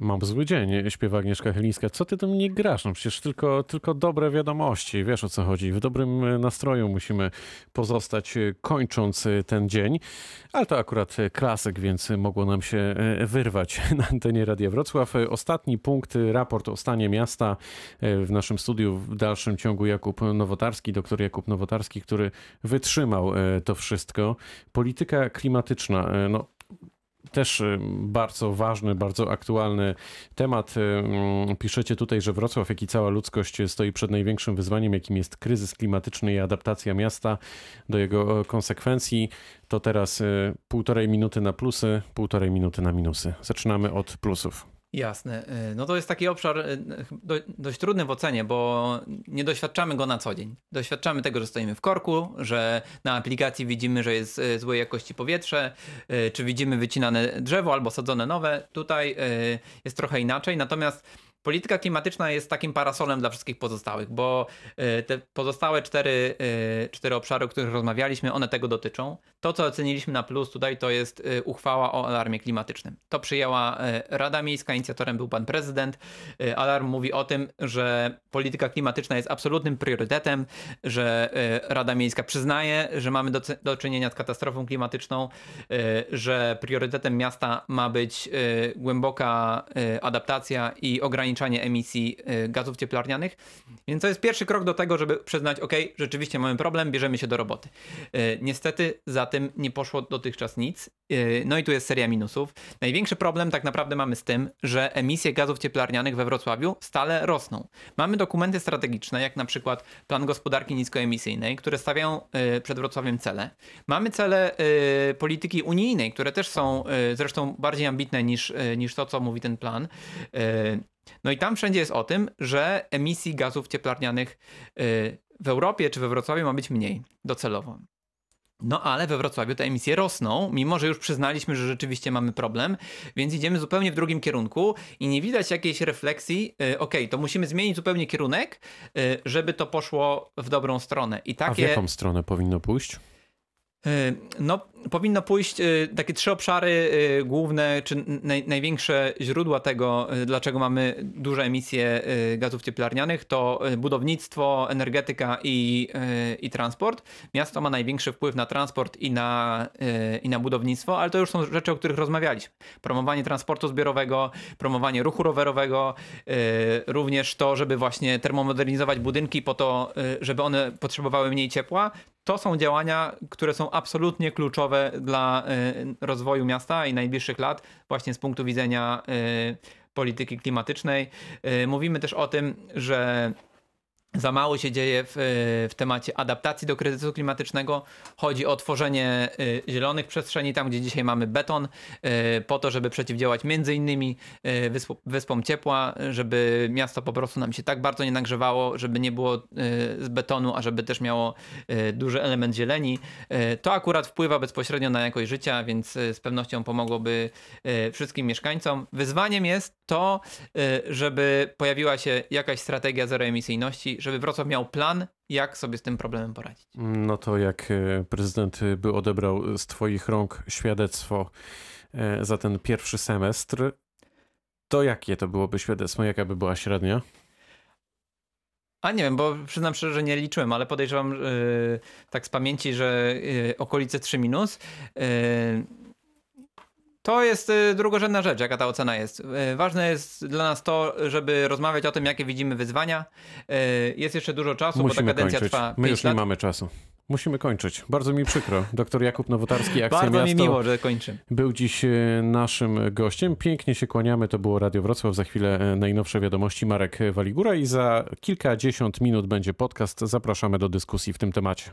Mam zły dzień, śpiewa Agnieszka Chylińska. Co ty do mnie grasz? No przecież tylko, tylko dobre wiadomości. Wiesz o co chodzi. W dobrym nastroju musimy pozostać kończąc ten dzień. Ale to akurat klasyk, więc mogło nam się wyrwać na antenie Radia Wrocław. Ostatni punkt, raport o stanie miasta w naszym studiu w dalszym ciągu Jakub Nowotarski, doktor Jakub Nowotarski, który wytrzymał to wszystko. Polityka klimatyczna. No, też y, bardzo ważny, bardzo aktualny temat. Y, mm, piszecie tutaj, że Wrocław, jak i cała ludzkość stoi przed największym wyzwaniem, jakim jest kryzys klimatyczny i adaptacja miasta do jego konsekwencji. To teraz y, półtorej minuty na plusy, półtorej minuty na minusy. Zaczynamy od plusów. Jasne. Y, no to jest taki obszar y, dość trudny w ocenie, bo nie doświadczamy go na co dzień. Doświadczamy tego, że stoimy w korku, że na aplikacji widzimy, że jest y, złej jakości powietrze, czy widzimy wycinane drzewo albo sadzone nowe. Tutaj jest trochę inaczej. Natomiast polityka klimatyczna jest takim parasolem dla wszystkich pozostałych, bo e, te pozostałe cztery, e, cztery obszary, o których rozmawialiśmy, one tego dotyczą. To, co oceniliśmy na plus tutaj, to jest e, uchwała o alarmie klimatycznym. To przyjęła Rada Miejska, inicjatorem był pan prezydent. Alarm mówi o tym, że polityka klimatyczna jest absolutnym priorytetem, że Rada Miejska przyznaje, że mamy do, do czynienia z katastrofą klimatyczną, że priorytetem miasta ma być głęboka adaptacja i ograniczenie ograniczanie emisji y, gazów cieplarnianych. Więc to jest pierwszy krok do tego, żeby przyznać, ok, rzeczywiście mamy problem, bierzemy się do roboty. Y, niestety za tym nie poszło dotychczas nic. Y, no i tu jest seria minusów. Największy problem tak naprawdę mamy z tym, że emisje gazów cieplarnianych we Wrocławiu stale rosną. Mamy dokumenty strategiczne, jak na przykład plan gospodarki niskoemisyjnej, które stawiają przed Wrocławiem cele. Mamy cele polityki unijnej, które też są zresztą bardziej ambitne niż, niż to, co mówi ten plan. No i tam wszędzie jest o tym, że emisji gazów cieplarnianych y, w Europie czy we Wrocławiu ma być mniej docelowo. No ale we Wrocławiu te emisje rosną, mimo że już przyznaliśmy, że rzeczywiście mamy problem, więc idziemy zupełnie w drugim kierunku i nie widać jakiejś refleksji, yy, ok, to musimy zmienić zupełnie kierunek, yy, żeby to poszło w dobrą stronę. I takie... A w jaką stronę powinno pójść? Y, no, powinno pójść y, takie trzy obszary y, główne, czy naj, największe źródła tego, dlaczego mamy duże emisje gazów cieplarnianych, to budownictwo, energetyka i, i transport. Miasto ma największy wpływ na transport i na, i na budownictwo, ale to już są rzeczy, o których rozmawialiśmy. Promowanie transportu zbiorowego, promowanie ruchu rowerowego, również to, żeby właśnie termomodernizować budynki po to, żeby one potrzebowały mniej ciepła to są działania, które są absolutnie kluczowe dla y, rozwoju miasta i najbliższych lat, właśnie z punktu widzenia y, polityki klimatycznej. Y, mówimy też o tym, że za mało się dzieje w, w, temacie adaptacji do kryzysu klimatycznego. Chodzi o tworzenie y, zielonych przestrzeni tam, gdzie dzisiaj mamy beton, y, po to, żeby przeciwdziałać między innymi y, wyspom ciepła, żeby miasto po prostu nam się tak bardzo nie nagrzewało, żeby nie było z betonu, a żeby też miało duży element zieleni. To akurat wpływa bezpośrednio na jakość życia, więc z pewnością pomogłoby wszystkim mieszkańcom. Wyzwaniem jest to, żeby pojawiła się jakaś strategia zeroemisyjności, żeby Wrocław miał plan, jak sobie z tym problemem poradzić. No to jak e, prezydent by odebrał z Twoich rąk świadectwo e, za ten pierwszy semestr, to jakie to byłoby świadectwo? Jaka by była średnia? A nie wiem, bo przyznam szczerze, że nie liczyłem, ale podejrzewam yy, tak z pamięci, że yy, okolice 3 minus. Yy, to jest y, drugorzędna rzecz, jaka ta ocena jest. Y, ważne jest dla nas to, żeby rozmawiać o tym, jakie widzimy wyzwania. Y, jest jeszcze dużo czasu, Musimy bo ta kadencja kończyć. trwa. My już lat. nie mamy czasu. Musimy kończyć. Bardzo mi przykro. Doktor Jakub Nowotarski, Akcja Bardzo Miasto. mi miło, że kończymy. Był dziś naszym gościem. Pięknie się kłaniamy. To było Radio Wrocław. Za chwilę najnowsze wiadomości Marek Waligura i za kilkadziesiąt minut będzie podcast. Zapraszamy do dyskusji w tym temacie.